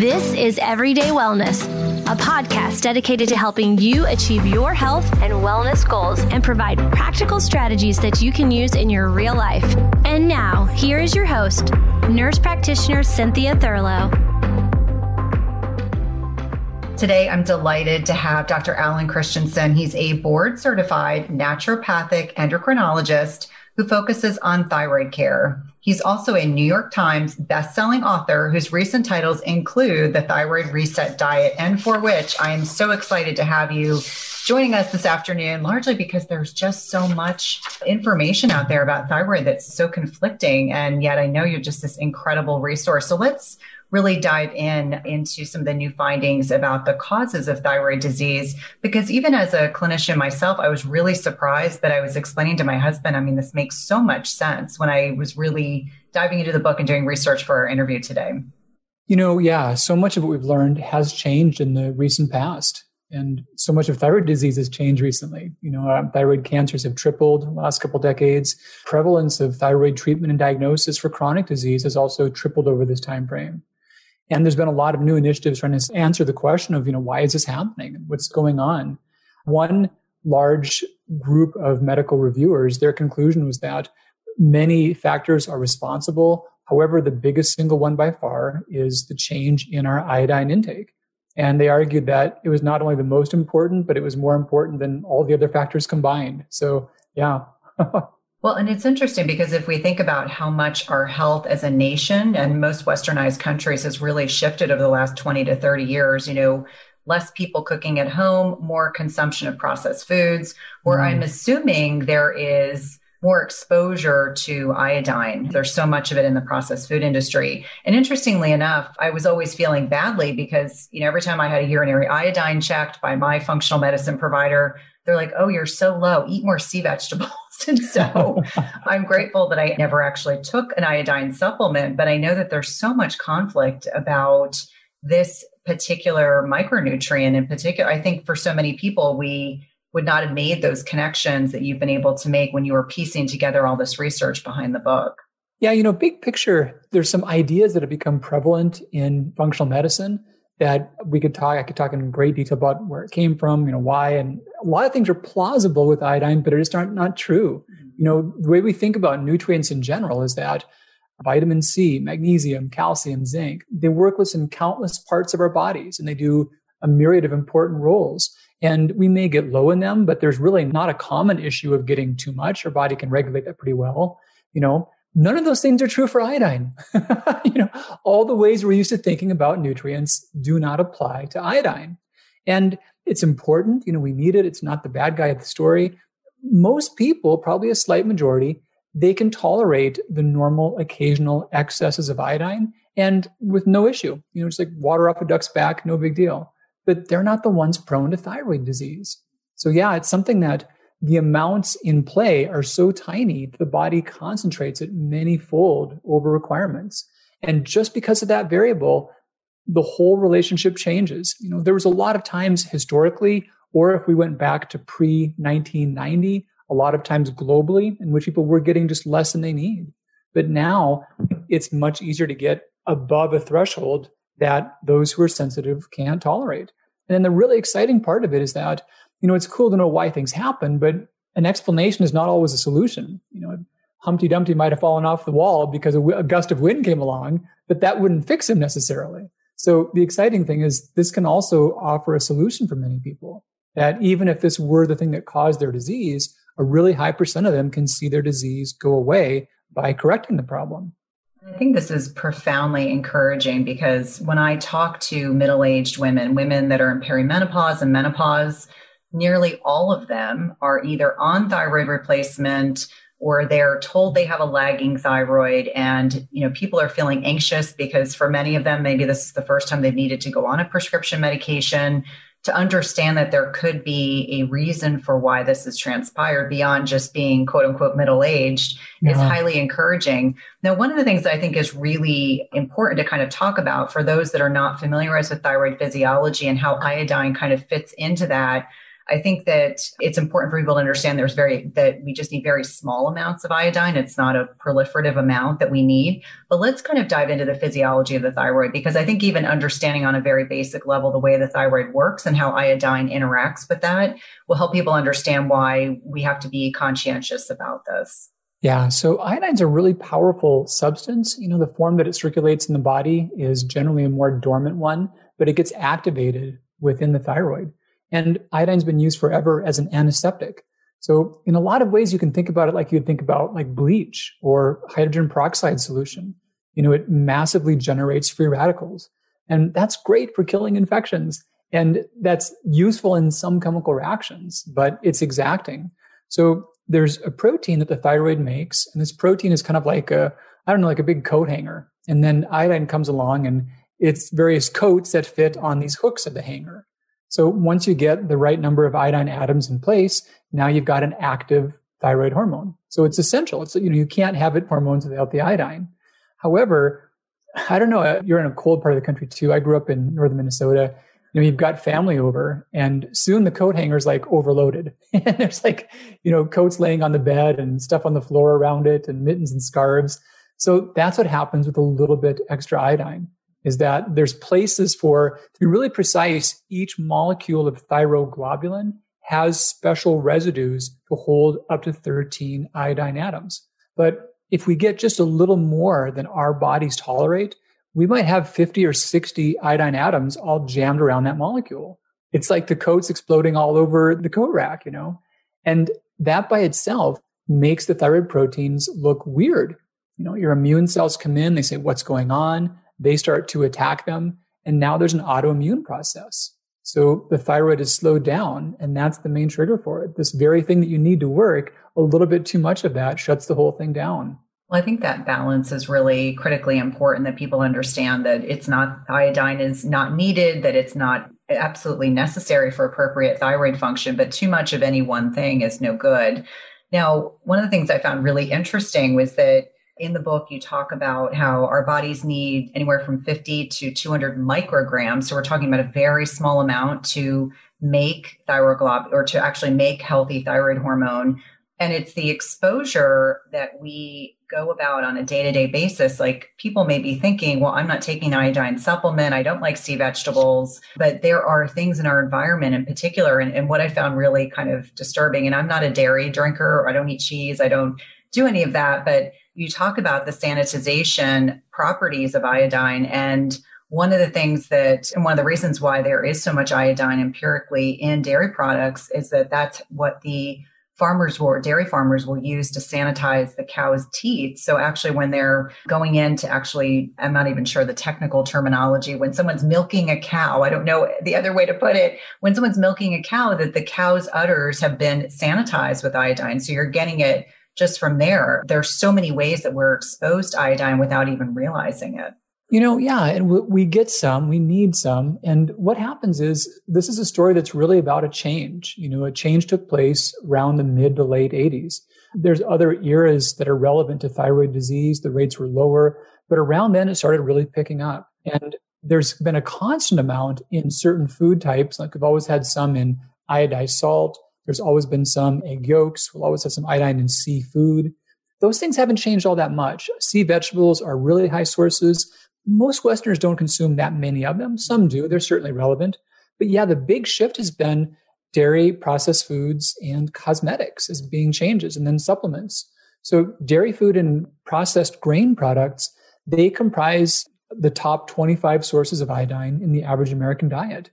This is Everyday Wellness, a podcast dedicated to helping you achieve your health and wellness goals and provide practical strategies that you can use in your real life. And now, here is your host, nurse practitioner Cynthia Thurlow. Today, I'm delighted to have Dr. Alan Christianson. He's a board certified naturopathic endocrinologist who focuses on thyroid care. He's also a New York Times best-selling author whose recent titles include The Thyroid Reset Diet and for which I am so excited to have you joining us this afternoon largely because there's just so much information out there about thyroid that's so conflicting and yet I know you're just this incredible resource. So let's really dive in into some of the new findings about the causes of thyroid disease. Because even as a clinician myself, I was really surprised, but I was explaining to my husband, I mean, this makes so much sense when I was really diving into the book and doing research for our interview today. You know, yeah, so much of what we've learned has changed in the recent past. And so much of thyroid disease has changed recently. You know, uh, thyroid cancers have tripled in the last couple decades. Prevalence of thyroid treatment and diagnosis for chronic disease has also tripled over this time frame. And there's been a lot of new initiatives trying to answer the question of, you know, why is this happening? What's going on? One large group of medical reviewers, their conclusion was that many factors are responsible. However, the biggest single one by far is the change in our iodine intake. And they argued that it was not only the most important, but it was more important than all the other factors combined. So, yeah. Well, and it's interesting because if we think about how much our health as a nation and most westernized countries has really shifted over the last 20 to 30 years, you know, less people cooking at home, more consumption of processed foods, where mm. I'm assuming there is more exposure to iodine. There's so much of it in the processed food industry. And interestingly enough, I was always feeling badly because, you know, every time I had a urinary iodine checked by my functional medicine provider, they're like, oh, you're so low, eat more sea vegetables. And so I'm grateful that I never actually took an iodine supplement, but I know that there's so much conflict about this particular micronutrient in particular. I think for so many people, we would not have made those connections that you've been able to make when you were piecing together all this research behind the book. Yeah, you know, big picture, there's some ideas that have become prevalent in functional medicine that we could talk. I could talk in great detail about where it came from, you know, why, and a lot of things are plausible with iodine, but it is not not true. Mm-hmm. You know, the way we think about nutrients in general is that vitamin C, magnesium, calcium, zinc, they work within countless parts of our bodies, and they do a myriad of important roles. And we may get low in them, but there's really not a common issue of getting too much. Our body can regulate that pretty well. You know, None of those things are true for iodine. you know, all the ways we're used to thinking about nutrients do not apply to iodine. And it's important, you know, we need it. It's not the bad guy of the story. Most people, probably a slight majority, they can tolerate the normal occasional excesses of iodine and with no issue. You know, it's like water off a duck's back, no big deal. But they're not the ones prone to thyroid disease. So yeah, it's something that the amounts in play are so tiny, the body concentrates it many fold over requirements. And just because of that variable, the whole relationship changes. You know, there was a lot of times historically, or if we went back to pre 1990, a lot of times globally, in which people were getting just less than they need. But now it's much easier to get above a threshold that those who are sensitive can't tolerate. And then the really exciting part of it is that you know, it's cool to know why things happen, but an explanation is not always a solution. You know, Humpty Dumpty might have fallen off the wall because a, gust of wind came along, but that wouldn't fix him necessarily. So the exciting thing is this can also offer a solution for many people that even if this were the thing that caused their disease, a really high percent of them can see their disease go away by correcting the problem. I think this is profoundly encouraging because when I talk to middle aged women, women that are in perimenopause and menopause, nearly all of them are either on thyroid replacement or they're told they have a lagging thyroid and you know people are feeling anxious because for many of them maybe this is the first time they've needed to go on a prescription medication to understand that there could be a reason for why this has transpired beyond just being quote unquote middle aged yeah. is highly encouraging. Now, one of the things that I think is really important to kind of talk about for those that are not familiarized with thyroid physiology and how iodine kind of fits into that I think that it's important for people to understand there's very that we just need very small amounts of iodine. It's not a proliferative amount that we need. But let's kind of dive into the physiology of the thyroid because I think even understanding on a very basic level the way the thyroid works and how iodine interacts with that will help people understand why we have to be conscientious about this. Yeah, so iodine's a really powerful substance. You know, the form that it circulates in the body is generally a more dormant one, but it gets activated within the thyroid. And iodine's been used forever as an antiseptic. So in a lot of ways, you can think about it like you'd think about like bleach or hydrogen peroxide solution. You know, it massively generates free radicals. And that's great for killing infections. And that's useful in some chemical reactions, but it's exacting. So there's a protein that the thyroid makes. And this protein is kind of like a, I don't know, like a big coat hanger. And then iodine comes along and it's various coats that fit on these hooks of the hanger. So once you get the right number of iodine atoms in place, now you've got an active thyroid hormone. So it's essential. It's, you know, you can't have it hormones without the iodine. However, I don't know, you're in a cold part of the country too. I grew up in northern Minnesota. You know, you've got family over and soon the coat hanger's like overloaded. and there's like, you know, coats laying on the bed and stuff on the floor around it and mittens and scarves. So that's what happens with a little bit extra iodine is that there's places for, to be really precise, each molecule of thyroglobulin has special residues to hold up to 13 iodine atoms. But if we get just a little more than our bodies tolerate, we might have 50 or 60 iodine atoms all jammed around that molecule. It's like the coats exploding all over the coat rack, you know? And that by itself makes the thyroid proteins look weird. You know, your immune cells come in, they say, what's going on? They start to attack them. And now there's an autoimmune process. So the thyroid is slowed down, and that's the main trigger for it. This very thing that you need to work, a little bit too much of that shuts the whole thing down. Well, I think that balance is really critically important that people understand that it's not iodine is not needed, that it's not absolutely necessary for appropriate thyroid function, but too much of any one thing is no good. Now, one of the things I found really interesting was that in the book, you talk about how our bodies need anywhere from 50 to 200 micrograms. So we're talking about a very small amount to make thyroglobulin or to actually make healthy thyroid hormone. And it's the exposure that we go about on a day to day basis. Like people may be thinking, well, I'm not taking iodine supplement. I don't like sea vegetables, but there are things in our environment in particular. And, and what I found really kind of disturbing, and I'm not a dairy drinker, I don't eat cheese, I don't do any of that, but you talk about the sanitization properties of iodine and one of the things that and one of the reasons why there is so much iodine empirically in dairy products is that that's what the farmers will dairy farmers will use to sanitize the cow's teeth. So actually when they're going in to actually i'm not even sure the technical terminology when someone's milking a cow i don't know the other way to put it when someone's milking a cow that the cow's udders have been sanitized with iodine. So you're getting it just from there, there's so many ways that we're exposed to iodine without even realizing it. You know, yeah, and we get some, we need some. And what happens is this is a story that's really about a change. You know, a change took place around the mid to late 80s. There's other eras that are relevant to thyroid disease. The rates were lower, but around then it started really picking up. And there's been a constant amount in certain food types. Like we've always had some in iodized salt, there's always been some egg yolks. We'll always have some iodine in seafood. Those things haven't changed all that much. Sea vegetables are really high sources. Most Westerners don't consume that many of them. Some do. They're certainly relevant. But yeah, the big shift has been dairy, processed foods, and cosmetics as being changes, and then supplements. So dairy food and processed grain products, they comprise the top 25 sources of iodine in the average American diet.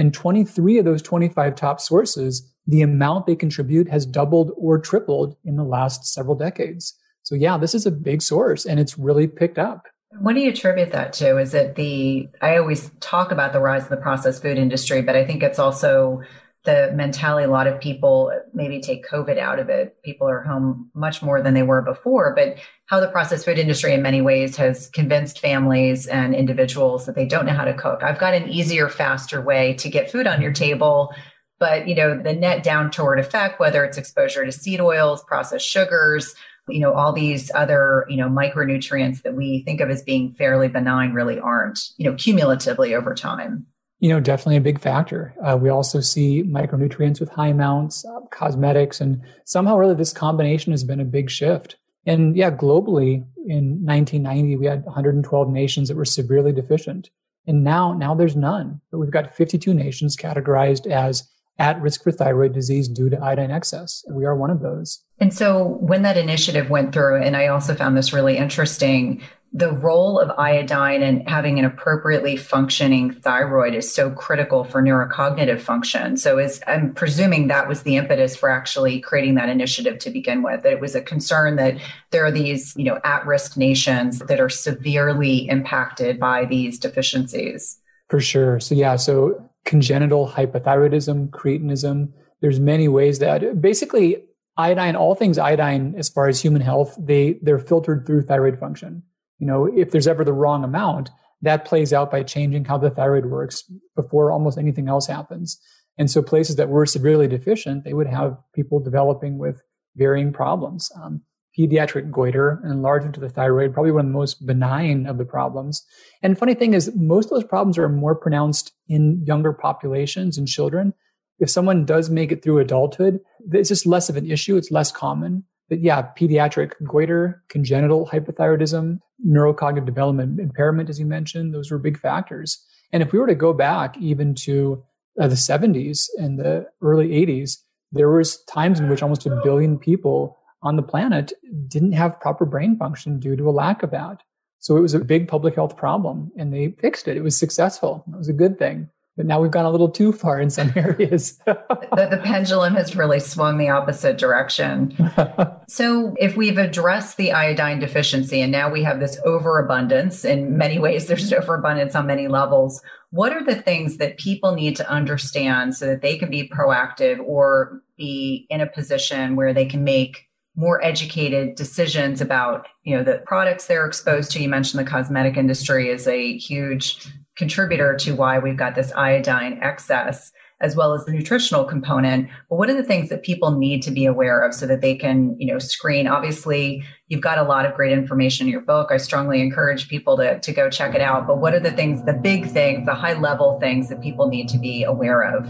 And 23 of those 25 top sources the amount they contribute has doubled or tripled in the last several decades. So, yeah, this is a big source and it's really picked up. What do you attribute that to? Is it the, I always talk about the rise of the processed food industry, but I think it's also the mentality a lot of people maybe take COVID out of it. People are home much more than they were before, but how the processed food industry in many ways has convinced families and individuals that they don't know how to cook. I've got an easier, faster way to get food on your table but you know the net down toward effect whether it's exposure to seed oils processed sugars you know all these other you know micronutrients that we think of as being fairly benign really aren't you know cumulatively over time You know, definitely a big factor. Uh, we also see micronutrients with high amounts, uh, cosmetics, and somehow really this combination has been a big shift. And yeah, globally in 1990, we had 112 nations that were severely deficient. And now, now there's none. But we've got 52 nations categorized as at risk for thyroid disease due to iodine excess. We are one of those. And so when that initiative went through, and I also found this really interesting, the role of iodine and having an appropriately functioning thyroid is so critical for neurocognitive function. So is I'm presuming that was the impetus for actually creating that initiative to begin with. That it was a concern that there are these, you know, at-risk nations that are severely impacted by these deficiencies. For sure. So yeah, so congenital hypothyroidism, cretinism, there's many ways that basically iodine, all things iodine as far as human health, they they're filtered through thyroid function you know, if there's ever the wrong amount, that plays out by changing how the thyroid works before almost anything else happens. And so places that were severely deficient, they would have people developing with varying problems. Um, pediatric goiter and enlargement of the thyroid, probably one of the most benign of the problems. And funny thing is, most of those problems are more pronounced in younger populations and children. If someone does make it through adulthood, it's just less of an issue. It's less common. But yeah, pediatric goiter, congenital hypothyroidism, neurocognitive development impairment, as you mentioned, those were big factors. And if we were to go back even to uh, the 70s and the early 80s, there was times in which almost a billion people on the planet didn't have proper brain function due to a lack of that. So it was a big public health problem and they fixed it. It was successful. It was a good thing but now we've gone a little too far in some areas. the, the, pendulum has really swung the opposite direction. so, if we've addressed the iodine deficiency and now we have this overabundance, in many ways, there's overabundance on many levels. What are the things that people need to understand so that they can be proactive or be in a position where they can make more educated decisions about you know the products they're exposed to you mentioned the cosmetic industry is a huge contributor to why we've got this iodine excess as well as the nutritional component. But what are the things that people need to be aware of so that they can you know screen? Obviously you've got a lot of great information in your book. I strongly encourage people to, to go check it out. But what are the things the big things the high level things that people need to be aware of?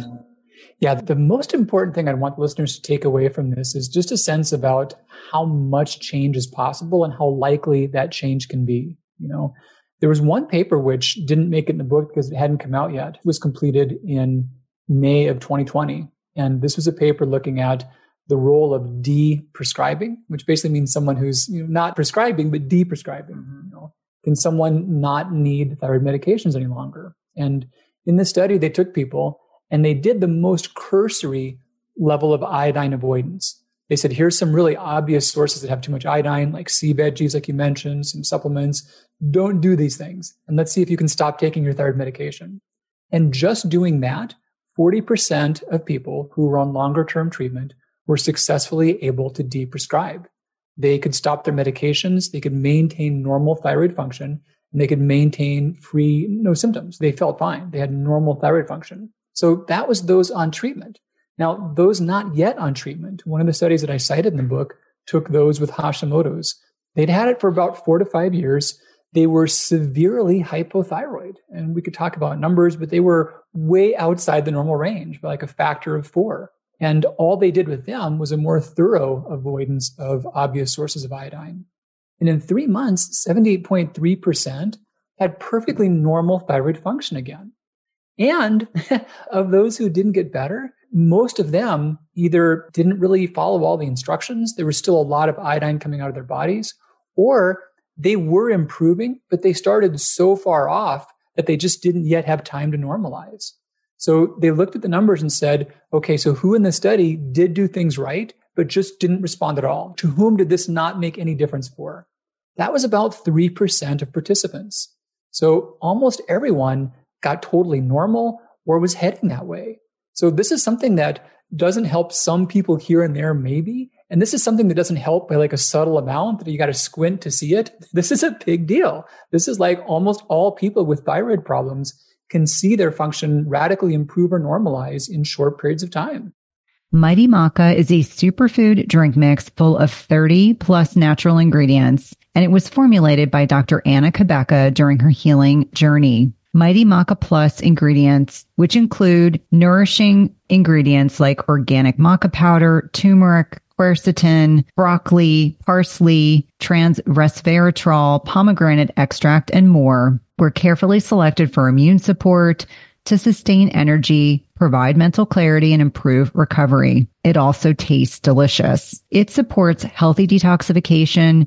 Yeah the most important thing i want listeners to take away from this is just a sense about how much change is possible and how likely that change can be you know there was one paper which didn't make it in the book because it hadn't come out yet. It was completed in May of 2020. And this was a paper looking at the role of de-prescribing, which basically means someone who's you know, not prescribing, but de-prescribing. Mm-hmm. You know? Can someone not need thyroid medications any longer? And in this study, they took people and they did the most cursory level of iodine avoidance. They said, here's some really obvious sources that have too much iodine, like sea veggies, like you mentioned, some supplements. Don't do these things. And let's see if you can stop taking your thyroid medication. And just doing that, 40% of people who were on longer term treatment were successfully able to deprescribe. They could stop their medications, they could maintain normal thyroid function, and they could maintain free, no symptoms. They felt fine. They had normal thyroid function. So that was those on treatment. Now, those not yet on treatment, one of the studies that I cited in the book took those with Hashimoto's. They'd had it for about four to five years. They were severely hypothyroid. And we could talk about numbers, but they were way outside the normal range by like a factor of four. And all they did with them was a more thorough avoidance of obvious sources of iodine. And in three months, 78.3% had perfectly normal thyroid function again. And of those who didn't get better, most of them either didn't really follow all the instructions. There was still a lot of iodine coming out of their bodies, or they were improving, but they started so far off that they just didn't yet have time to normalize. So they looked at the numbers and said, okay, so who in the study did do things right, but just didn't respond at all? To whom did this not make any difference for? That was about 3% of participants. So almost everyone got totally normal or was heading that way. So this is something that doesn't help some people here and there, maybe. And this is something that doesn't help by like a subtle amount that you got to squint to see it. This is a big deal. This is like almost all people with thyroid problems can see their function radically improve or normalize in short periods of time. Mighty Maca is a superfood drink mix full of 30 plus natural ingredients, and it was formulated by Dr. Anna Cabeca during her healing journey. Mighty Maca Plus ingredients, which include nourishing ingredients like organic maca powder, turmeric, quercetin, broccoli, parsley, trans resveratrol, pomegranate extract, and more, were carefully selected for immune support to sustain energy, provide mental clarity, and improve recovery. It also tastes delicious. It supports healthy detoxification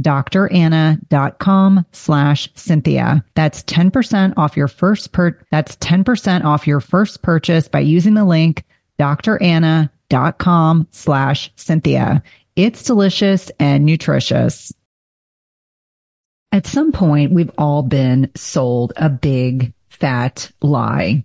dranna.com slash Cynthia. That's 10% off your first per, that's 10% off your first purchase by using the link dranna.com slash Cynthia. It's delicious and nutritious. At some point, we've all been sold a big fat lie.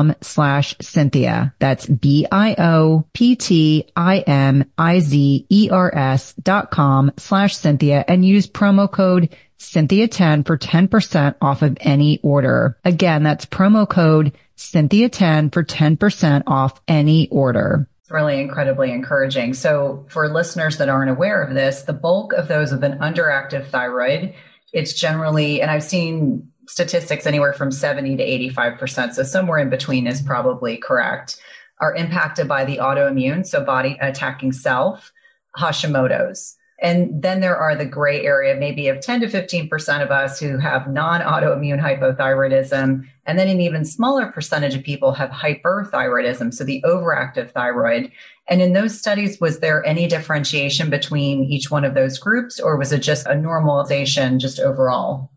slash Cynthia. That's B-I-O-P-T-I-M-I-Z-E-R-S dot com slash Cynthia and use promo code Cynthia 10 for 10% off of any order. Again, that's promo code Cynthia 10 for 10% off any order It's really incredibly encouraging. So for listeners that aren't aware of this, the bulk of those with an underactive thyroid, it's generally, and I've seen statistics anywhere from 70 to 85%, so somewhere in between is probably correct, are impacted by the autoimmune, so body attacking self, Hashimoto's. And then there are the gray area, maybe of 10 to 15% of us who have non autoimmune hypothyroidism. And then an even smaller percentage of people have hyperthyroidism, so the overactive thyroid. And in those studies, was there any differentiation between each one of those groups, or was it just a normalization just overall?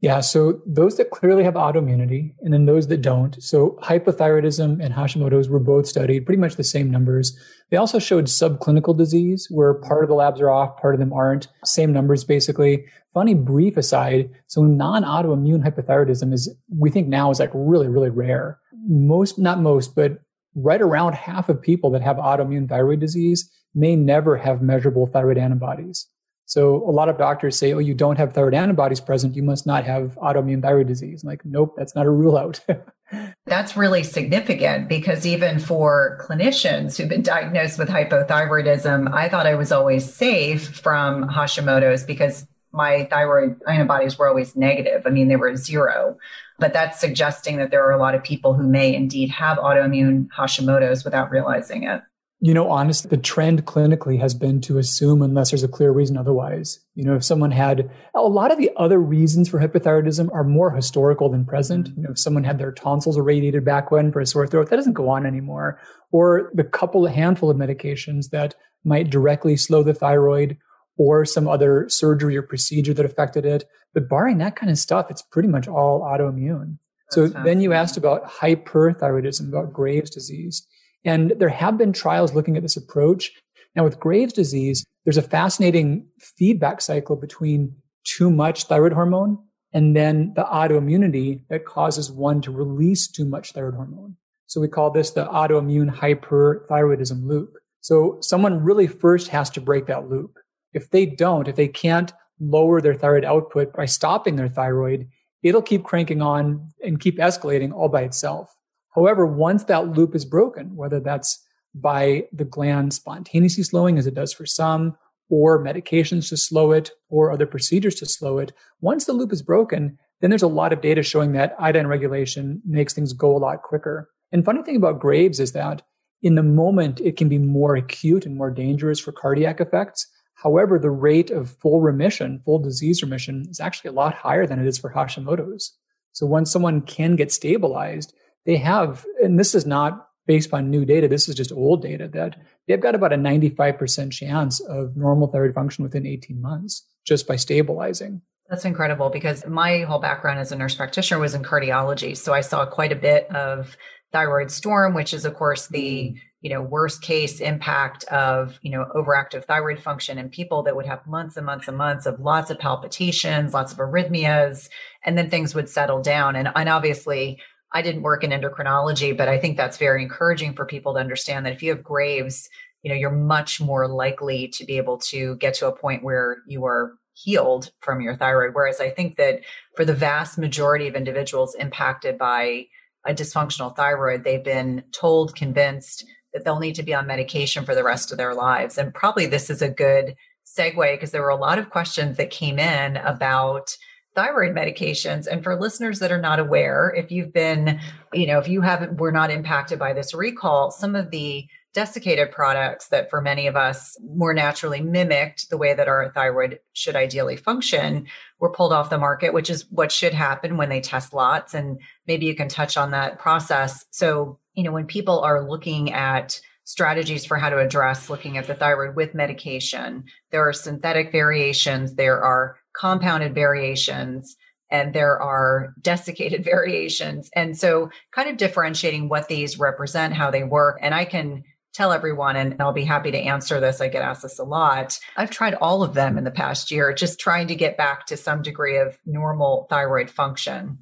Yeah, so those that clearly have autoimmunity and then those that don't. So hypothyroidism and Hashimoto's were both studied, pretty much the same numbers. They also showed subclinical disease where part of the labs are off, part of them aren't. Same numbers basically. Funny brief aside, so non-autoimmune hypothyroidism is we think now is like really, really rare. Most, not most, but right around half of people that have autoimmune thyroid disease may never have measurable thyroid antibodies. So a lot of doctors say, oh, you don't have thyroid antibodies present. You must not have autoimmune thyroid disease. I'm like, nope, that's not a rule out. that's really significant because even for clinicians who've been diagnosed with hypothyroidism, I thought I was always safe from Hashimoto's because my thyroid antibodies were always negative. I mean, they were zero. But that's suggesting that there are a lot of people who may indeed have autoimmune Hashimoto's without realizing it. You know, honestly, the trend clinically has been to assume unless there's a clear reason otherwise. You know, if someone had a lot of the other reasons for hypothyroidism are more historical than present. You know, if someone had their tonsils irradiated back when for a sore throat, that doesn't go on anymore. Or the couple, handful of medications that might directly slow the thyroid or some other surgery or procedure that affected it. But barring that kind of stuff, it's pretty much all autoimmune. so then you asked about hyperthyroidism, about Graves' disease. And there have been trials looking at this approach. Now, with Graves' disease, there's a fascinating feedback cycle between too much thyroid hormone and then the autoimmunity that causes one to release too much thyroid hormone. So we call this the autoimmune hyperthyroidism loop. So someone really first has to break that loop. If they don't, if they can't lower their thyroid output by stopping their thyroid, it'll keep cranking on and keep escalating all by itself. However, once that loop is broken, whether that's by the gland spontaneously slowing as it does for some, or medications to slow it, or other procedures to slow it, once the loop is broken, then there's a lot of data showing that iodine regulation makes things go a lot quicker. And funny thing about Graves is that in the moment, it can be more acute and more dangerous for cardiac effects. However, the rate of full remission, full disease remission, is actually a lot higher than it is for Hashimoto's. So once someone can get stabilized, they have, and this is not based on new data, this is just old data, that they've got about a 95% chance of normal thyroid function within 18 months just by stabilizing. That's incredible because my whole background as a nurse practitioner was in cardiology. So I saw quite a bit of thyroid storm, which is of course the mm-hmm. you know worst case impact of you know overactive thyroid function in people that would have months and months and months of lots of palpitations, lots of arrhythmias, and then things would settle down. And, and obviously, I didn't work in endocrinology, but I think that's very encouraging for people to understand that if you have Graves, you know you're much more likely to be able to get to a point where you are healed from your thyroid. Whereas I think that for the vast majority of individuals impacted by a dysfunctional thyroid, they've been told, convinced that they'll need to be on medication for the rest of their lives. And probably this is a good segue because there were a lot of questions that came in about thyroid medications and for listeners that are not aware if you've been you know if you haven't were not impacted by this recall some of the desiccated products that for many of us more naturally mimicked the way that our thyroid should ideally function were pulled off the market, which is what should happen when they test lots. And maybe you can touch on that process. So, you know, when people are looking at strategies for how to address looking at the thyroid with medication, there are synthetic variations, there are compounded variations and there are desiccated variations. And so, kind of differentiating what these represent, how they work. And I can tell everyone, and I'll be happy to answer this. I get asked this a lot. I've tried all of them in the past year, just trying to get back to some degree of normal thyroid function.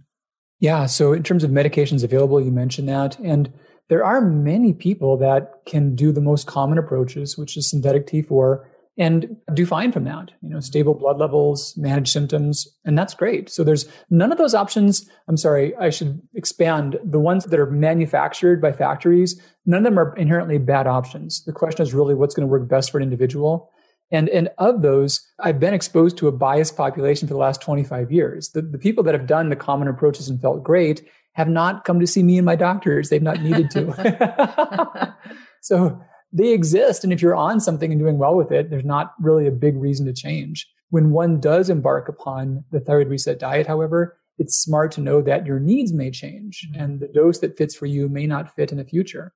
Yeah. So, in terms of medications available, you mentioned that. And there are many people that can do the most common approaches, which is synthetic T4 and do fine from that. You know, stable blood levels, manage symptoms, and that's great. So there's none of those options. I'm sorry, I should expand. The ones that are manufactured by factories, none of them are inherently bad options. The question is really what's going to work best for an individual. And, and of those, I've been exposed to a biased population for the last 25 years. The, the people that have done the common approaches and felt great have not come to see me and my doctors. They've not needed to. so they exist. And if you're on something and doing well with it, there's not really a big reason to change. When one does embark upon the thyroid reset diet, however, it's smart to know that your needs may change mm-hmm. and the dose that fits for you may not fit in the future.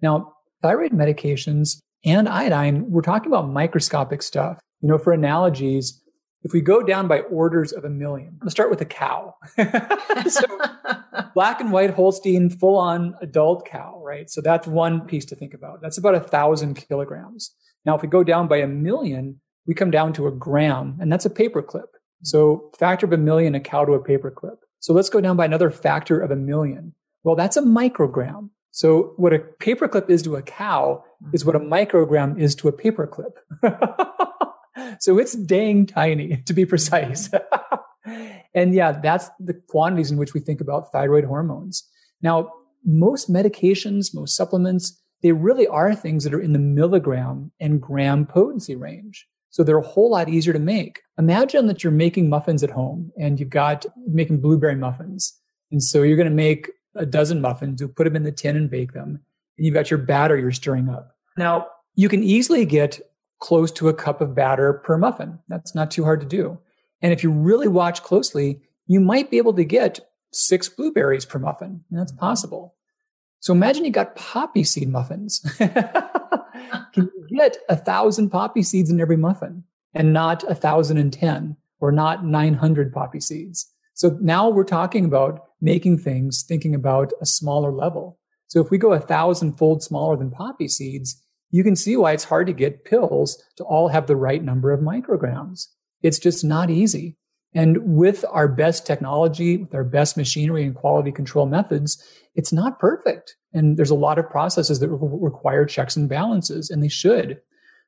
Now, thyroid medications and iodine, we're talking about microscopic stuff. You know, for analogies, if we go down by orders of a million, let's start with a cow. so black and white Holstein, full on adult cow, right? So that's one piece to think about. That's about a thousand kilograms. Now, if we go down by a million, we come down to a gram, and that's a paperclip. So factor of a million, a cow to a paperclip. So let's go down by another factor of a million. Well, that's a microgram. So what a paperclip is to a cow is what a microgram is to a paperclip. so it's dang tiny to be precise. Mm-hmm. and yeah, that's the quantities in which we think about thyroid hormones. Now, most medications, most supplements, they really are things that are in the milligram and gram potency range. So they're a whole lot easier to make. Imagine that you're making muffins at home and you've got making blueberry muffins. And so you're going to make a dozen muffins, you put them in the tin and bake them. And you've got your batter you're stirring up. Now, you can easily get close to a cup of batter per muffin. That's not too hard to do. And if you really watch closely, you might be able to get six blueberries per muffin. And that's mm-hmm. possible. So imagine you got poppy seed muffins. Can you get a thousand poppy seeds in every muffin and not a thousand and ten or not 900 poppy seeds? So now we're talking about making things, thinking about a smaller level. So if we go a thousand fold smaller than poppy seeds, you can see why it's hard to get pills to all have the right number of micrograms. It's just not easy. And with our best technology, with our best machinery and quality control methods, it's not perfect. And there's a lot of processes that require checks and balances, and they should.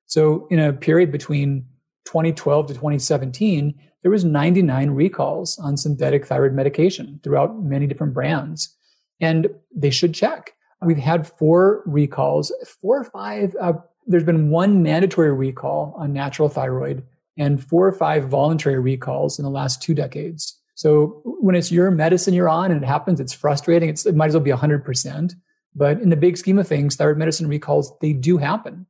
So in a period between 2012 to 2017, there was 99 recalls on synthetic thyroid medication throughout many different brands. And they should check. We've had four recalls, four or five. Uh, there's been one mandatory recall on natural thyroid and four or five voluntary recalls in the last two decades. So when it's your medicine you're on and it happens, it's frustrating. It's, it might as well be 100%. But in the big scheme of things, thyroid medicine recalls, they do happen.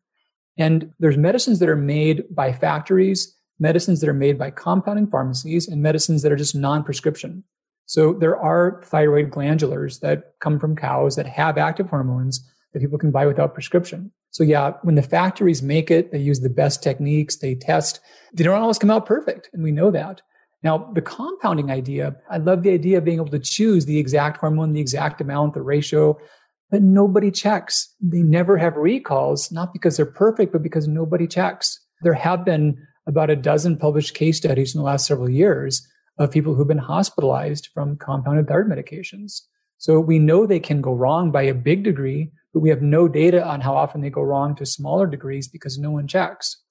And there's medicines that are made by factories, medicines that are made by compounding pharmacies, and medicines that are just non prescription. So there are thyroid glandulars that come from cows that have active hormones that people can buy without prescription. So yeah, when the factories make it, they use the best techniques, they test. They don't always come out perfect, and we know that. Now, the compounding idea, I love the idea of being able to choose the exact hormone, the exact amount, the ratio, but nobody checks. They never have recalls, not because they're perfect, but because nobody checks. There have been about a dozen published case studies in the last several years of people who've been hospitalized from compounded thyroid medications. So we know they can go wrong by a big degree, but we have no data on how often they go wrong to smaller degrees because no one checks.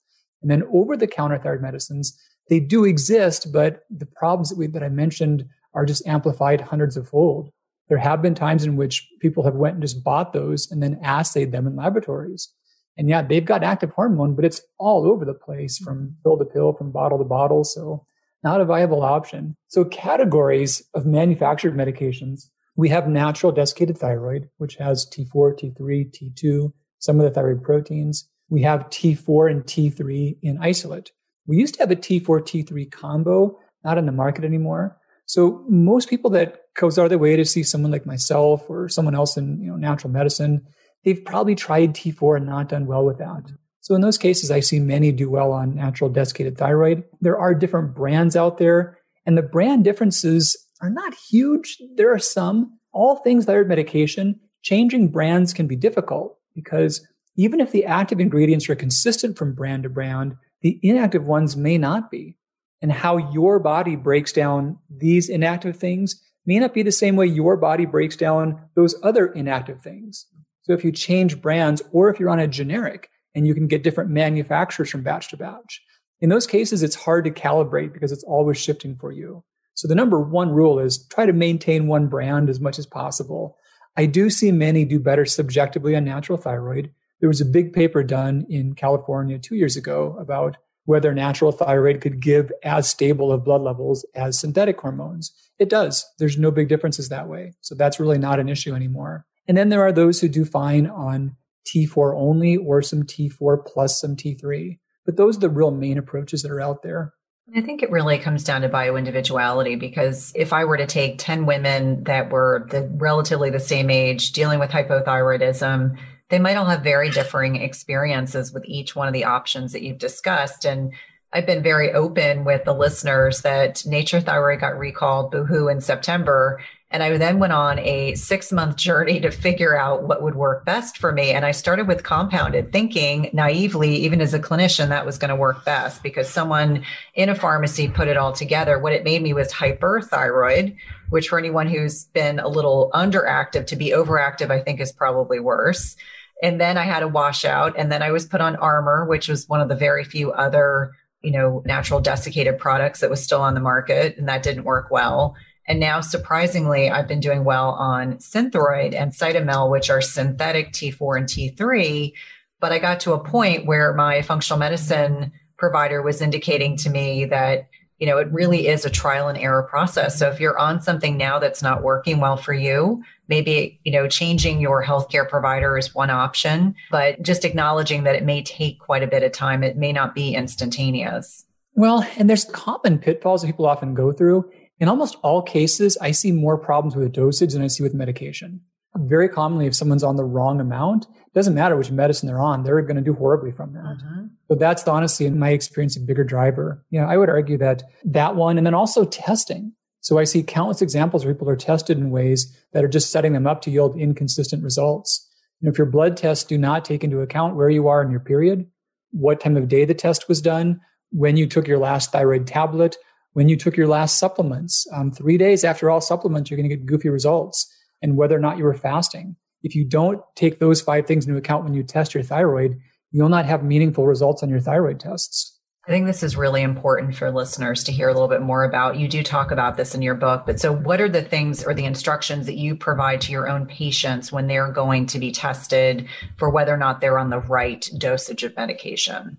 And then over the counter thyroid medicines, they do exist, but the problems that we, that I mentioned are just amplified hundreds of fold. There have been times in which people have went and just bought those and then assayed them in laboratories. And yeah, they've got active hormone, but it's all over the place mm-hmm. from pill to pill, from bottle to bottle. So not a viable option. So categories of manufactured medications. We have natural desiccated thyroid, which has T4, T3, T2, some of the thyroid proteins. We have T4 and T3 in isolate. We used to have a T4, T3 combo, not in the market anymore. So most people that goes out of their way to see someone like myself or someone else in you know, natural medicine, they've probably tried T4 and not done well with that. So in those cases, I see many do well on natural desiccated thyroid. There are different brands out there, and the brand differences are not huge. There are some. All things thyroid medication, changing brands can be difficult because even if the active ingredients are consistent from brand to brand, the inactive ones may not be. And how your body breaks down these inactive things may not be the same way your body breaks down those other inactive things. So if you change brands or if you're on a generic, and you can get different manufacturers from batch to batch. In those cases, it's hard to calibrate because it's always shifting for you. So the number one rule is try to maintain one brand as much as possible. I do see many do better subjectively on natural thyroid. There was a big paper done in California two years ago about whether natural thyroid could give as stable of blood levels as synthetic hormones. It does. There's no big differences that way. So that's really not an issue anymore. And then there are those who do fine on T4 only or some T4 plus some T3. But those are the real main approaches that are out there. I think it really comes down to bioindividuality because if I were to take 10 women that were the relatively the same age dealing with hypothyroidism, they might all have very differing experiences with each one of the options that you've discussed. And I've been very open with the listeners that Nature-Throid got recalled boohoo in September and I then went on a six month journey to figure out what would work best for me. And I started with compounded, thinking naively, even as a clinician, that was going to work best because someone in a pharmacy put it all together. What it made me was hyperthyroid, which for anyone who's been a little underactive, to be overactive, I think is probably worse. And then I had a washout, and then I was put on Armour, which was one of the very few other you know, natural desiccated products that was still on the market, and that didn't work well. And now, surprisingly, I've been doing well on Synthroid and Cytomel, which are synthetic T4 and T3. But I got to a point where my functional medicine provider was indicating to me that, you know, it really is a trial and error process. So if you're on something now that's not working well for you, maybe, you know, changing your healthcare provider is one option, but just acknowledging that it may take quite a bit of time. It may not be instantaneous. Well, and there's common pitfalls that people often go through in almost all cases, I see more problems with the dosage than I see with medication. Very commonly, if someone's on the wrong amount, it doesn't matter which medicine they're on, they're going to do horribly from that. Uh-huh. But that's honestly, in my experience, a bigger driver. You know, I would argue that that one, and then also testing. So I see countless examples where people are tested in ways that are just setting them up to yield inconsistent results. And if your blood tests do not take into account where you are in your period, what time of day the test was done, when you took your last thyroid tablet, when you took your last supplements. Um, three days after all supplements, you're going to get goofy results and whether or not you were fasting. If you don't take those five things into account when you test your thyroid, you'll not have meaningful results on your thyroid tests. I think this is really important for listeners to hear a little bit more about. You do talk about this in your book, but so what are the things or the instructions that you provide to your own patients when they're going to be tested for whether or not they're on the right dosage of medication?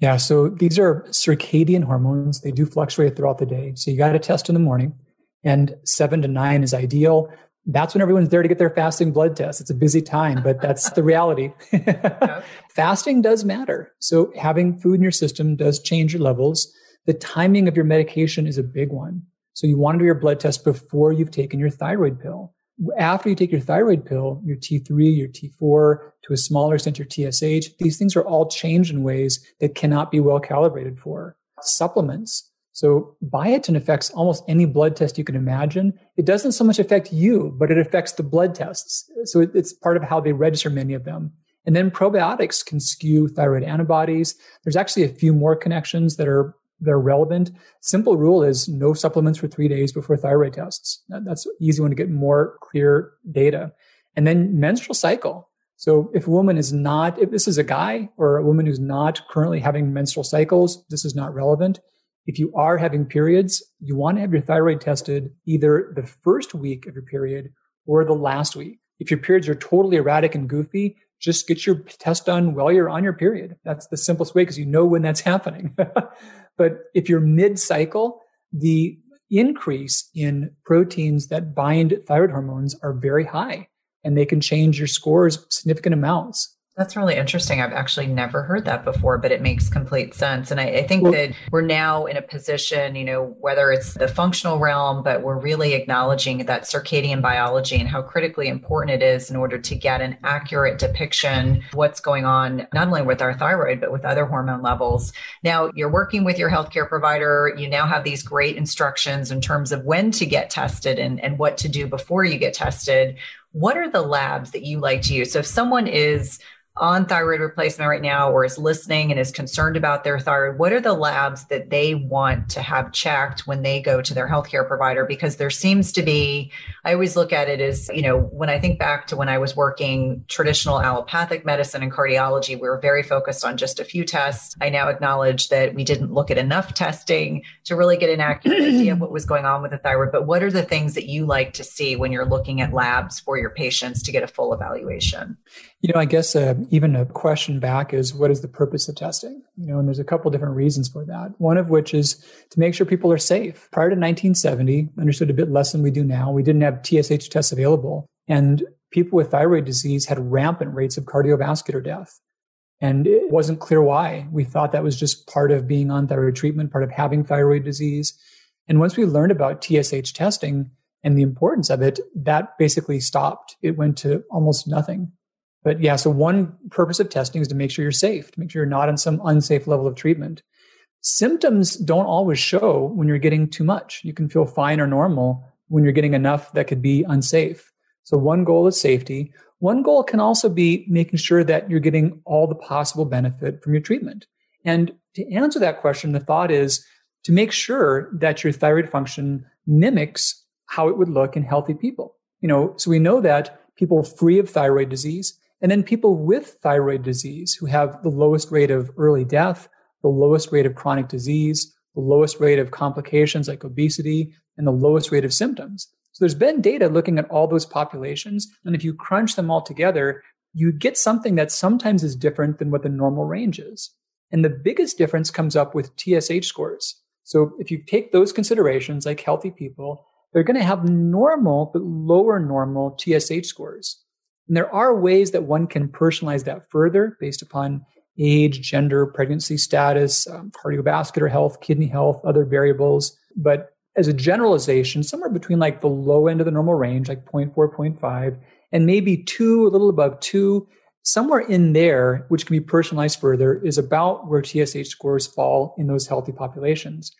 Yeah, so these are circadian hormones. They do fluctuate throughout the day. So you got to test in the morning, and seven to nine is ideal that's when everyone's there to get their fasting blood test. It's a busy time, but that's the reality. Fasting does matter. So having food in your system does change your levels. The timing of your medication is a big one. So you want to do your blood test before you've taken your thyroid pill. After you take your thyroid pill, your T3, your T4, to a smaller extent, your TSH, these things are all changed in ways that cannot be well calibrated for. Supplements, so biotin affects almost any blood test you can imagine. It doesn't so much affect you, but it affects the blood tests. So it's part of how they register many of them. And then probiotics can skew thyroid antibodies. There's actually a few more connections that are that are relevant. Simple rule is no supplements for three days before thyroid tests. That's easy one to get more clear data. And then menstrual cycle. So if a woman is not, if this is a guy or a woman who's not currently having menstrual cycles, this is not relevant. If you are having periods, you want to have your thyroid tested either the first week of your period or the last week. If your periods are totally erratic and goofy, just get your test done while you're on your period. That's the simplest way because you know when that's happening. but if you're mid cycle, the increase in proteins that bind thyroid hormones are very high and they can change your scores significant amounts. That's really interesting. I've actually never heard that before, but it makes complete sense. And I, I think well, that we're now in a position, you know, whether it's the functional realm, but we're really acknowledging that circadian biology and how critically important it is in order to get an accurate depiction of what's going on, not only with our thyroid, but with other hormone levels. Now, you're working with your healthcare provider. You now have these great instructions in terms of when to get tested and, and what to do before you get tested. What are the labs that you like to use? So if someone is on thyroid replacement right now or is listening and is concerned about their thyroid, what are the labs that they want to have checked when they go to their healthcare provider? Because there seems to be, I always look at it as, you know, when I think back to when I was working traditional allopathic medicine and cardiology, we were very focused on just a few tests. I now acknowledge that we didn't look at enough testing to really get an accurate idea of what was going on with the thyroid. But what are the things that you like to see when you're looking at labs for your patients to get a full evaluation? You know, I guess uh, even a question back is what is the purpose of testing? You know, and there's a couple different reasons for that. One of which is to make sure people are safe. Prior to 1970, understood a bit less than we do now. We didn't have TSH tests available, and people with thyroid disease had rampant rates of cardiovascular death. And it wasn't clear why. We thought that was just part of being on thyroid treatment, part of having thyroid disease. And once we learned about TSH testing and the importance of it, that basically stopped. It went to almost nothing. But yeah, so one purpose of testing is to make sure you're safe, to make sure you're not on some unsafe level of treatment. Symptoms don't always show when you're getting too much. You can feel fine or normal when you're getting enough that could be unsafe. So one goal is safety. One goal can also be making sure that you're getting all the possible benefit from your treatment. And to answer that question, the thought is to make sure that your thyroid function mimics how it would look in healthy people. You know, so we know that people free of thyroid disease and then people with thyroid disease who have the lowest rate of early death, the lowest rate of chronic disease, the lowest rate of complications like obesity, and the lowest rate of symptoms. So there's been data looking at all those populations. And if you crunch them all together, you get something that sometimes is different than what the normal range is. And the biggest difference comes up with TSH scores. So if you take those considerations, like healthy people, they're going to have normal but lower normal TSH scores. And there are ways that one can personalize that further based upon age, gender, pregnancy status, um, cardiovascular health, kidney health, other variables. But as a generalization, somewhere between like the low end of the normal range, like 0.4, 0.5, and maybe two, a little above two, somewhere in there, which can be personalized further, is about where TSH scores fall in those healthy populations.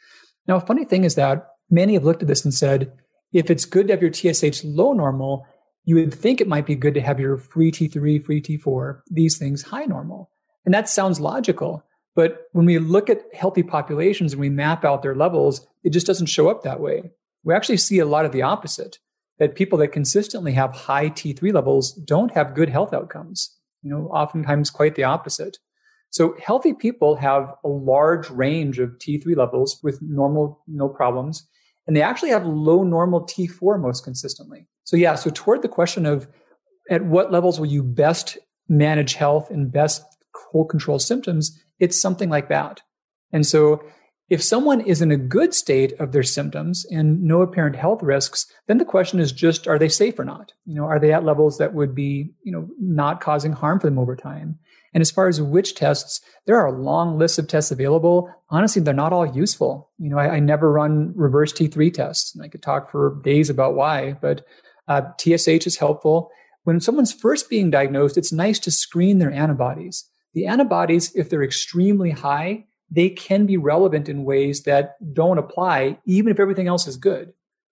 Now, a funny thing is that many have looked at this and said, if it's good to have your TSH low normal, you would think it might be good to have your free T3, free T4, these things high normal. And that sounds logical. But when we look at healthy populations and we map out their levels, it just doesn't show up that way. We actually see a lot of the opposite that people that consistently have high T3 levels don't have good health outcomes. You know, oftentimes quite the opposite. So healthy people have a large range of T3 levels with normal, no problems. And they actually have low normal T4 most consistently. So yeah, so toward the question of at what levels will you best manage health and best control symptoms, it's something like that. And so if someone is in a good state of their symptoms and no apparent health risks, then the question is just, are they safe or not? You know, are they at levels that would be, you know, not causing harm for them over time? And as far as which tests, there are long list of tests available. Honestly, they're not all useful. You know, I, I never run reverse T3 tests and I could talk for days about why, but uh, TSH is helpful. When someone's first being diagnosed, it's nice to screen their antibodies. The antibodies, if they're extremely high, they can be relevant in ways that don't apply, even if everything else is good.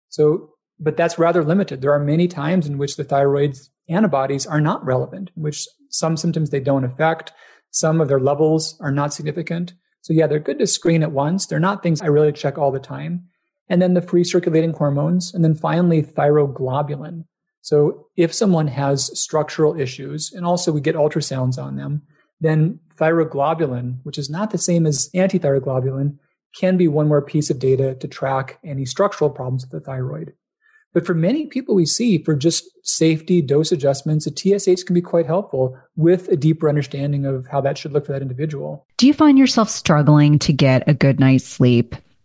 So, but that's rather limited. There are many times in which the thyroid's antibodies are not relevant, in which some symptoms they don't affect, some of their levels are not significant. So yeah, they're good to screen at once. They're not things I really check all the time. And then the free circulating hormones, and then finally thyroglobulin. So if someone has structural issues, and also we get ultrasounds on them, then thyroglobulin, which is not the same as antithyroglobulin, can be one more piece of data to track any structural problems with the thyroid. But for many people we see, for just safety dose adjustments, a TSH can be quite helpful with a deeper understanding of how that should look for that individual. Do you find yourself struggling to get a good night's sleep?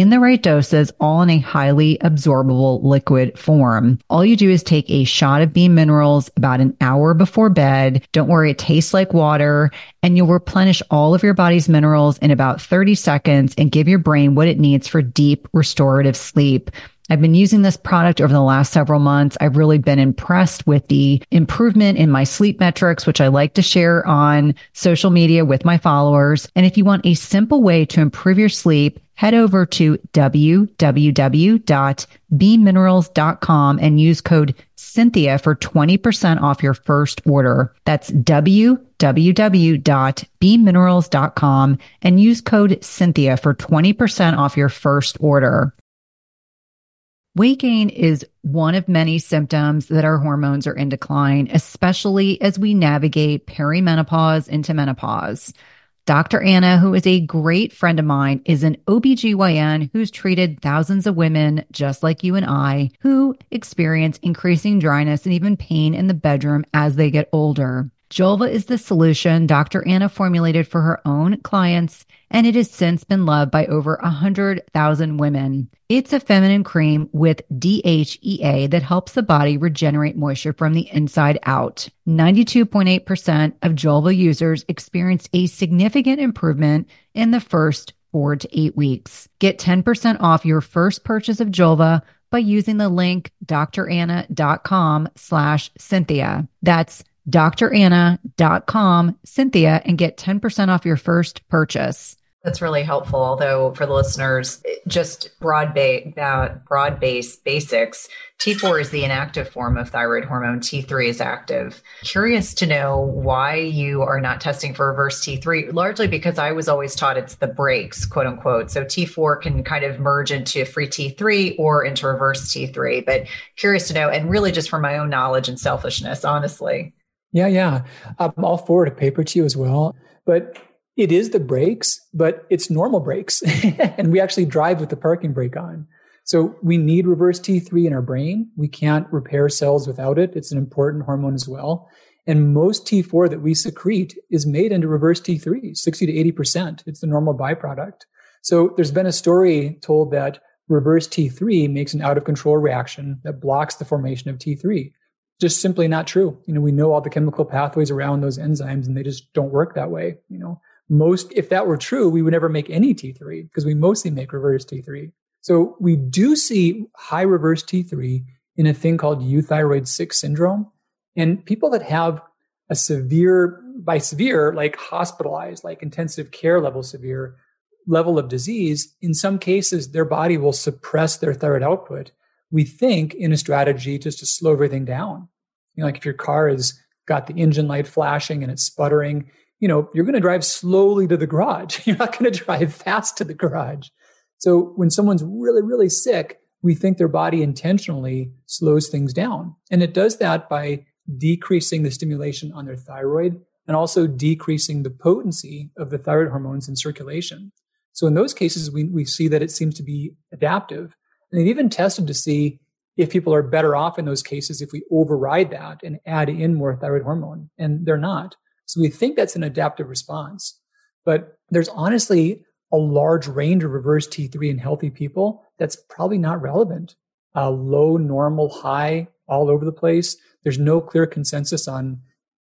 in the right doses, all in a highly absorbable liquid form. All you do is take a shot of beam minerals about an hour before bed. Don't worry, it tastes like water and you'll replenish all of your body's minerals in about 30 seconds and give your brain what it needs for deep restorative sleep. I've been using this product over the last several months. I've really been impressed with the improvement in my sleep metrics, which I like to share on social media with my followers. And if you want a simple way to improve your sleep, head over to www.beamminerals.com and use code Cynthia for 20% off your first order. That's www.beamminerals.com and use code Cynthia for 20% off your first order. Weight gain is one of many symptoms that our hormones are in decline, especially as we navigate perimenopause into menopause. Dr. Anna, who is a great friend of mine, is an OBGYN who's treated thousands of women just like you and I who experience increasing dryness and even pain in the bedroom as they get older. Julva is the solution Dr. Anna formulated for her own clients, and it has since been loved by over 100,000 women. It's a feminine cream with DHEA that helps the body regenerate moisture from the inside out. 92.8% of Julva users experienced a significant improvement in the first four to eight weeks. Get 10% off your first purchase of Julva by using the link dranna.com slash Cynthia. That's dranna.com, Cynthia, and get 10% off your first purchase. That's really helpful. Although for the listeners, just broad ba- broad base basics. T4 is the inactive form of thyroid hormone. T3 is active. Curious to know why you are not testing for reverse T3. Largely because I was always taught it's the brakes, quote unquote. So T4 can kind of merge into free T3 or into reverse T3. But curious to know, and really just for my own knowledge and selfishness, honestly. Yeah, yeah. I'm all for it. paper to you as well. But it is the brakes, but it's normal brakes. and we actually drive with the parking brake on. So we need reverse T3 in our brain. We can't repair cells without it. It's an important hormone as well. And most T4 that we secrete is made into reverse T3, 60 to 80%. It's the normal byproduct. So there's been a story told that reverse T3 makes an out of control reaction that blocks the formation of T3. Just simply not true. You know, we know all the chemical pathways around those enzymes and they just don't work that way. You know, most, if that were true, we would never make any T3 because we mostly make reverse T3. So we do see high reverse T3 in a thing called euthyroid sick syndrome. And people that have a severe, by severe, like hospitalized, like intensive care level severe level of disease, in some cases, their body will suppress their thyroid output. We think in a strategy just to slow everything down. You know, like if your car has got the engine light flashing and it's sputtering, you know, you're going to drive slowly to the garage. You're not going to drive fast to the garage. So when someone's really, really sick, we think their body intentionally slows things down. And it does that by decreasing the stimulation on their thyroid and also decreasing the potency of the thyroid hormones in circulation. So in those cases, we, we see that it seems to be adaptive. And they've even tested to see if people are better off in those cases if we override that and add in more thyroid hormone. And they're not. So we think that's an adaptive response. But there's honestly a large range of reverse T3 in healthy people that's probably not relevant. Uh, low, normal, high, all over the place. There's no clear consensus on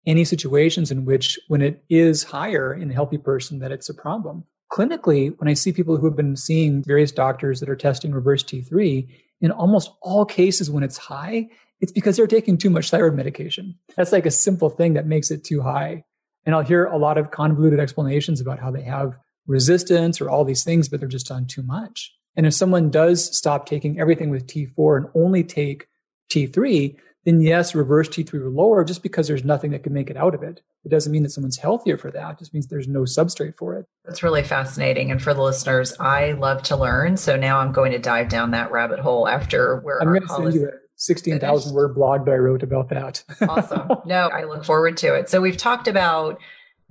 any situations in which, when it is higher in a healthy person, that it's a problem. Clinically, when I see people who have been seeing various doctors that are testing reverse T3, in almost all cases when it's high, it's because they're taking too much thyroid medication. That's like a simple thing that makes it too high. And I'll hear a lot of convoluted explanations about how they have resistance or all these things, but they're just on too much. And if someone does stop taking everything with T4 and only take T3, then yes, reverse T3 will lower just because there's nothing that can make it out of it. It doesn't mean that someone's healthier for that. It just means there's no substrate for it. That's really fascinating. And for the listeners, I love to learn. So now I'm going to dive down that rabbit hole after where I'm going to send you a 16,000 word blog that I wrote about that. awesome. No, I look forward to it. So we've talked about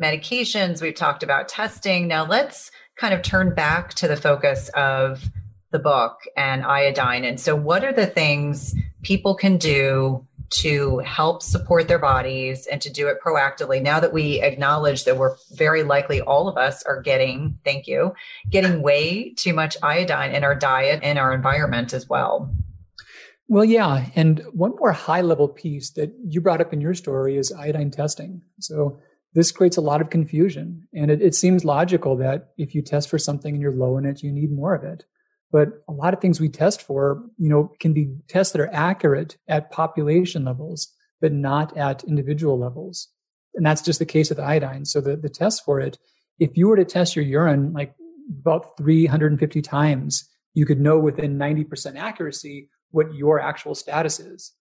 medications, we've talked about testing. Now let's kind of turn back to the focus of the book and iodine. And so, what are the things people can do to help support their bodies and to do it proactively now that we acknowledge that we're very likely all of us are getting, thank you, getting way too much iodine in our diet and our environment as well? Well, yeah. And one more high level piece that you brought up in your story is iodine testing. So this creates a lot of confusion. And it, it, seems logical that if you test for something and you're low in it, you need more of it. But a lot of things we test for, you know, can be tests that are accurate at population levels, but not at individual levels. And that's just the case with iodine. So the, the test for it, if you were to test your urine like about 350 times, you could know within 90% accuracy what your actual status is.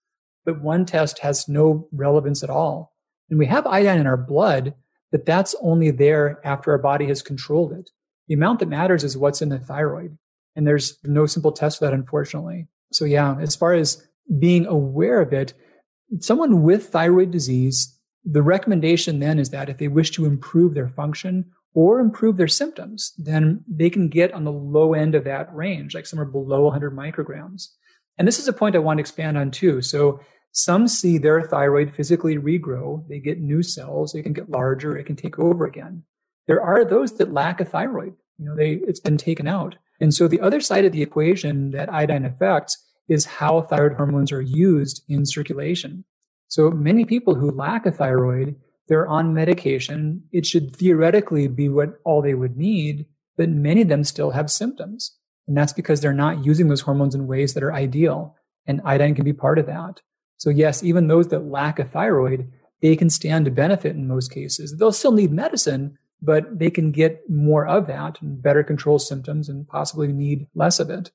But one test has no relevance at all. And we have iodine in our blood, but that's only there after our body has controlled it. The amount that matters is what's in the thyroid. And there's no simple test for that, unfortunately. So yeah, as far as being aware of it, someone with thyroid disease, the recommendation then is that if they wish to improve their function or improve their symptoms, then they can get on the low end of that range, like somewhere below 100 micrograms. And this is a point I want to expand on too. So some see their thyroid physically regrow. They get new cells. They can get larger. It can take over again. There are those that lack a thyroid. You know, they, it's been taken out. And so the other side of the equation that iodine affects is how thyroid hormones are used in circulation. So many people who lack a thyroid, they're on medication. It should theoretically be what all they would need, but many of them still have symptoms. And that's because they're not using those hormones in ways that are ideal. And iodine can be part of that. So yes, even those that lack a thyroid, they can stand to benefit in most cases. They'll still need medicine, but they can get more of that and better control symptoms and possibly need less of it.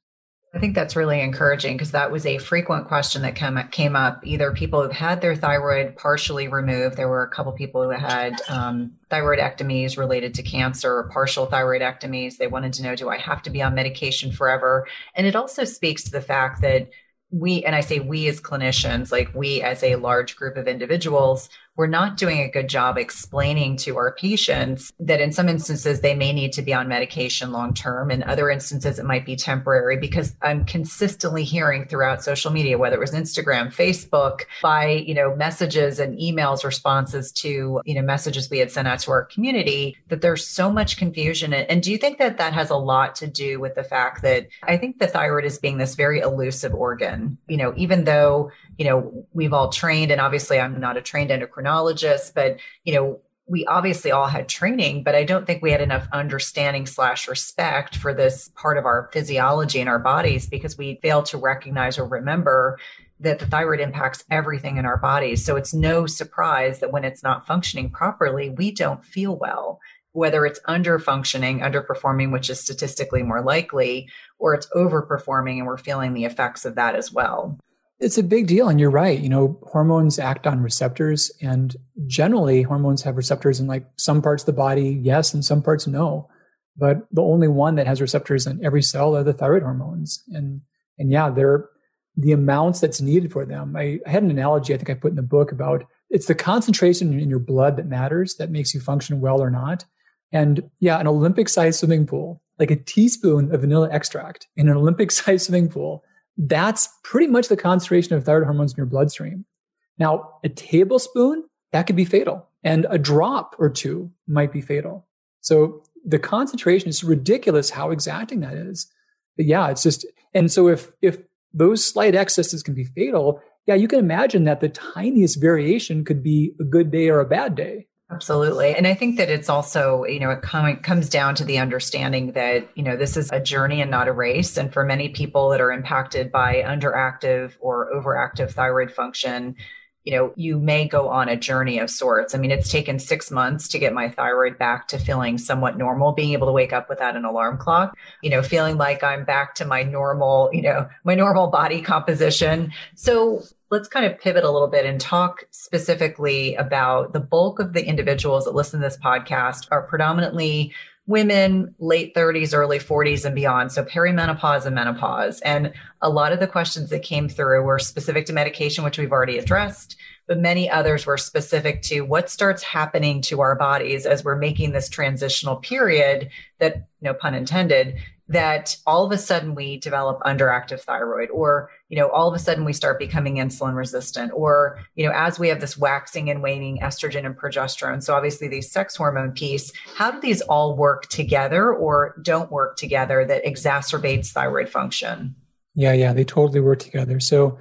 I think that's really encouraging because that was a frequent question that came, came up. Either people who've had their thyroid partially removed, there were a couple people who had um, thyroidectomies related to cancer or partial thyroidectomies. They wanted to know, do I have to be on medication forever? And it also speaks to the fact that we, and I say we as clinicians, like we as a large group of individuals, we're not doing a good job explaining to our patients that in some instances they may need to be on medication long term. In other instances, it might be temporary because I'm consistently hearing throughout social media, whether it was Instagram, Facebook, by, you know, messages and emails responses to, you know, messages we had sent out to our community that there's so much confusion. And do you think that that has a lot to do with the fact that I think the thyroid is being this very elusive organ, you know, even though you know, we've all trained, and obviously I'm not a trained endocrinologist, but, you know, we obviously all had training, but I don't think we had enough understanding slash respect for this part of our physiology and our bodies because we fail to recognize or remember that the thyroid impacts everything in our bodies. So it's no surprise that when it's not functioning properly, we don't feel well, whether it's under functioning, underperforming, which is statistically more likely, or it's overperforming and we're feeling the effects of that as well. It's a big deal. And you're right. You know, hormones act on receptors and generally hormones have receptors in like some parts of the body, yes, and some parts no. But the only one that has receptors in every cell are the thyroid hormones. And, and yeah, they're the amounts that's needed for them. I, I had an analogy I think I put in the book about it's the concentration in your blood that matters that makes you function well or not. And yeah, an Olympic sized swimming pool, like a teaspoon of vanilla extract in an Olympic sized swimming pool that's pretty much the concentration of thyroid hormones in your bloodstream. Now, a tablespoon, that could be fatal, and a drop or two might be fatal. So the concentration is ridiculous how exacting that is. But yeah, it's just, and so if, if those slight excesses can be fatal, yeah, you can imagine that the tiniest variation could be a good day or a bad day. Absolutely. And I think that it's also, you know, it com- comes down to the understanding that, you know, this is a journey and not a race. And for many people that are impacted by underactive or overactive thyroid function, you know, you may go on a journey of sorts. I mean, it's taken six months to get my thyroid back to feeling somewhat normal, being able to wake up without an alarm clock, you know, feeling like I'm back to my normal, you know, my normal body composition. So let's kind of pivot a little bit and talk specifically about the bulk of the individuals that listen to this podcast are predominantly women late 30s early 40s and beyond. So perimenopause and menopause. And a lot of the questions that came through were specific to medication which we've already addressed but many others were specific to what starts happening to our bodies as we're making this transitional period that no pun intended that all of a sudden we develop underactive thyroid or you know all of a sudden we start becoming insulin resistant or you know as we have this waxing and waning estrogen and progesterone so obviously these sex hormone piece how do these all work together or don't work together that exacerbates thyroid function yeah yeah they totally work together so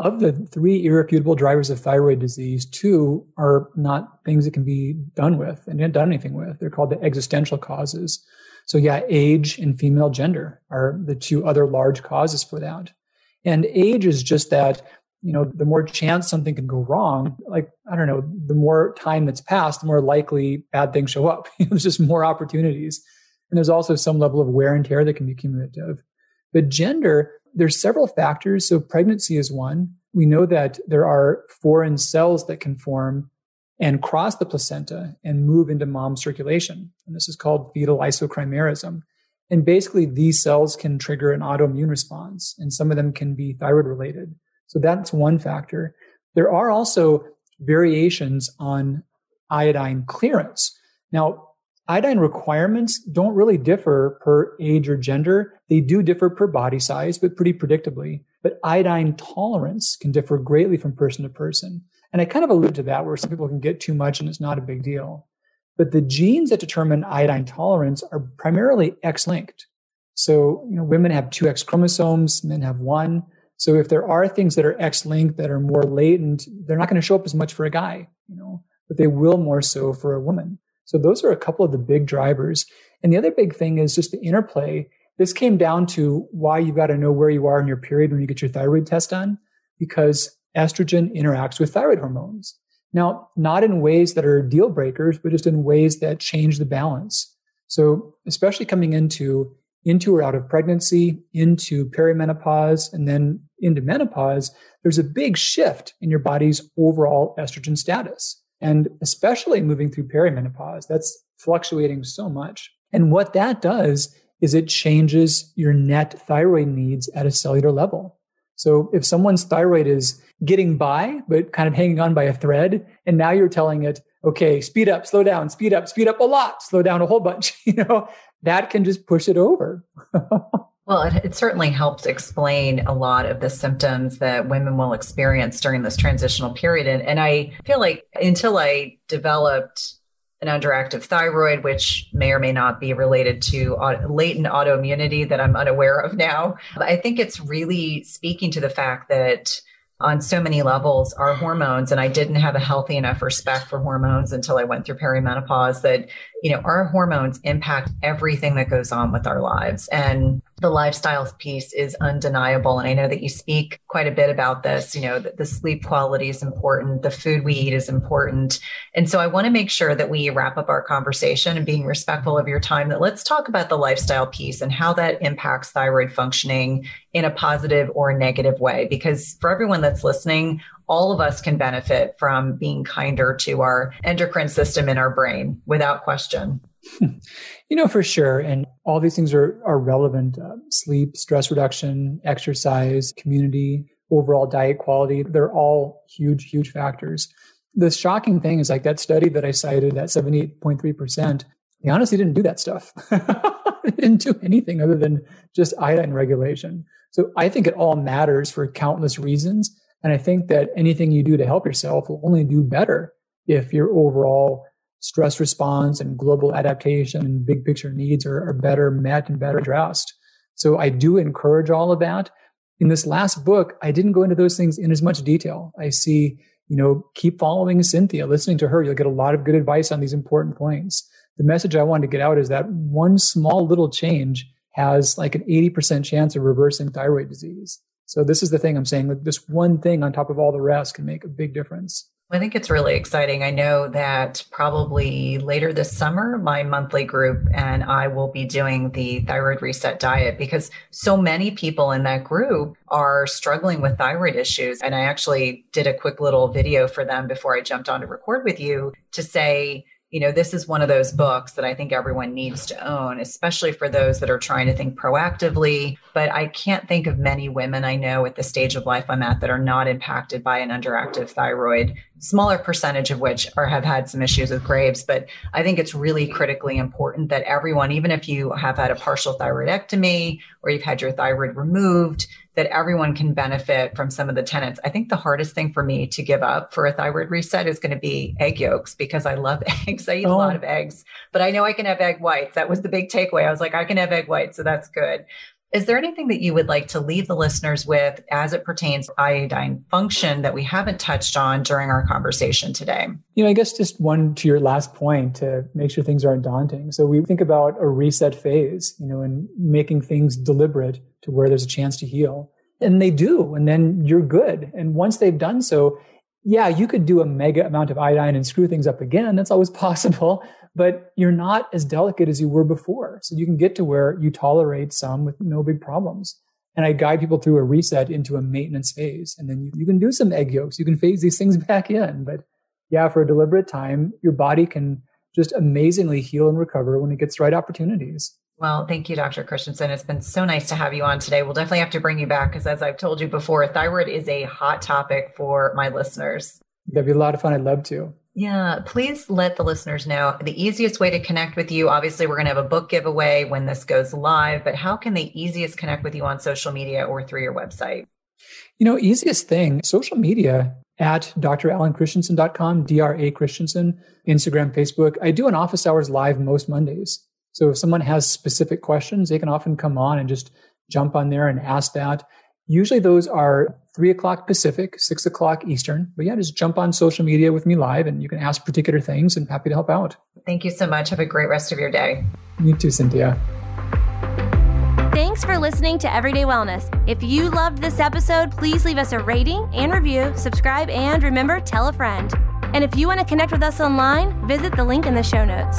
of the three irrefutable drivers of thyroid disease, two are not things that can be done with and done anything with. They're called the existential causes. So yeah, age and female gender are the two other large causes for that. And age is just that, you know, the more chance something can go wrong, like, I don't know, the more time that's passed, the more likely bad things show up. There's just more opportunities. And there's also some level of wear and tear that can be cumulative. But gender, there's several factors. So pregnancy is one. We know that there are foreign cells that can form and cross the placenta and move into mom's circulation. And this is called fetal microchimerism. And basically, these cells can trigger an autoimmune response, and some of them can be thyroid related. So that's one factor. There are also variations on iodine clearance. Now, iodine requirements don't really differ per age or gender. They do differ per body size, but pretty predictably. But iodine tolerance can differ greatly from person to person. And I kind of allude to that where some people can get too much and it's not a big deal. But the genes that determine iodine tolerance are primarily X linked. So, you know, women have two X chromosomes, men have one. So if there are things that are X linked that are more latent, they're not going to show up as much for a guy, you know, but they will more so for a woman. So those are a couple of the big drivers. And the other big thing is just the interplay. This came down to why you've got to know where you are in your period when you get your thyroid test done, because estrogen interacts with thyroid hormones. Now, not in ways that are deal breakers, but just in ways that change the balance. So, especially coming into into or out of pregnancy, into perimenopause, and then into menopause, there's a big shift in your body's overall estrogen status. And especially moving through perimenopause, that's fluctuating so much. And what that does is it changes your net thyroid needs at a cellular level. So if someone's thyroid is getting by, but kind of hanging on by a thread, and now you're telling it, okay, speed up, slow down, speed up, speed up a lot, slow down a whole bunch, you know, that can just push it over. well, it, it, certainly helps explain a lot of the symptoms that women will experience during this transitional period. And, and I feel like until I developed an underactive thyroid, which may or may not be related to latent autoimmunity that I'm unaware of now. I think it's really speaking to the fact that on so many levels our hormones and i didn't have a healthy enough respect for hormones until i went through perimenopause that you know our hormones impact everything that goes on with our lives and the lifestyles piece is undeniable. And I know that you speak quite a bit about this, you know, that the sleep quality is important, the food we eat is important. And so I want to make sure that we wrap up our conversation and being respectful of your time that let's talk about the lifestyle piece and how that impacts thyroid functioning in a positive or negative way. Because for everyone that's listening, all of us can benefit from being kinder to our endocrine system in our brain without question. You know, for sure. And all these things are, are relevant uh, sleep, stress reduction, exercise, community, overall diet quality. They're all huge, huge factors. The shocking thing is like that study that I cited, that 78.3%, they honestly didn't do that stuff. they didn't do anything other than just iodine regulation. So I think it all matters for countless reasons. And I think that anything you do to help yourself will only do better if your overall stress response and global adaptation and big picture needs are, are better met and better addressed. So I do encourage all of that. In this last book, I didn't go into those things in as much detail. I see, you know, keep following Cynthia, listening to her. You'll get a lot of good advice on these important points. The message I wanted to get out is that one small little change has like an 80% chance of reversing thyroid disease. So this is the thing I'm saying that this one thing on top of all the rest can make a big difference. I think it's really exciting. I know that probably later this summer, my monthly group and I will be doing the thyroid reset diet because so many people in that group are struggling with thyroid issues. And I actually did a quick little video for them before I jumped on to record with you to say, you know, this is one of those books that I think everyone needs to own, especially for those that are trying to think proactively. But I can't think of many women I know at the stage of life I'm at that are not impacted by an underactive thyroid, smaller percentage of which are have had some issues with Graves. But I think it's really critically important that everyone, even if you have had a partial thyroidectomy or you've had your thyroid removed, that everyone can benefit from some of the tenants. I think the hardest thing for me to give up for a thyroid reset is going to be egg yolks because I love eggs. I eat oh. a lot oh. of eggs, but I know I can have egg whites. That was the big takeaway. I was like, I can have egg whites, so that's good. Is there anything that you would like to leave the listeners with as it pertains to iodine function that we haven't touched on during our conversation today? You know, I guess just one to your last point to make sure things aren't daunting. So we think about a reset phase, you know, and making things deliberate to where there's a chance to heal. And they do, and then you're good. And once they've done so, yeah, you could do a mega amount of iodine and screw things up again. That's always possible but you're not as delicate as you were before. So you can get to where you tolerate some with no big problems. And I guide people through a reset into a maintenance phase. And then you, you can do some egg yolks. You can phase these things back in. But yeah, for a deliberate time, your body can just amazingly heal and recover when it gets the right opportunities. Well, thank you, Dr. Christianson. It's been so nice to have you on today. We'll definitely have to bring you back because, as I've told you before, thyroid is a hot topic for my listeners. That'd be a lot of fun. I'd love to. Yeah, please let the listeners know the easiest way to connect with you. Obviously, we're going to have a book giveaway when this goes live, but how can they easiest connect with you on social media or through your website? You know, easiest thing, social media at dralanchristianson.com, D-R-A Christianson, Instagram, Facebook. I do an office hours live most Mondays. So if someone has specific questions, they can often come on and just jump on there and ask that. Usually those are three o'clock Pacific, six o'clock Eastern. But yeah, just jump on social media with me live and you can ask particular things and happy to help out. Thank you so much. Have a great rest of your day. You too, Cynthia. Thanks for listening to Everyday Wellness. If you loved this episode, please leave us a rating and review, subscribe, and remember, tell a friend. And if you want to connect with us online, visit the link in the show notes.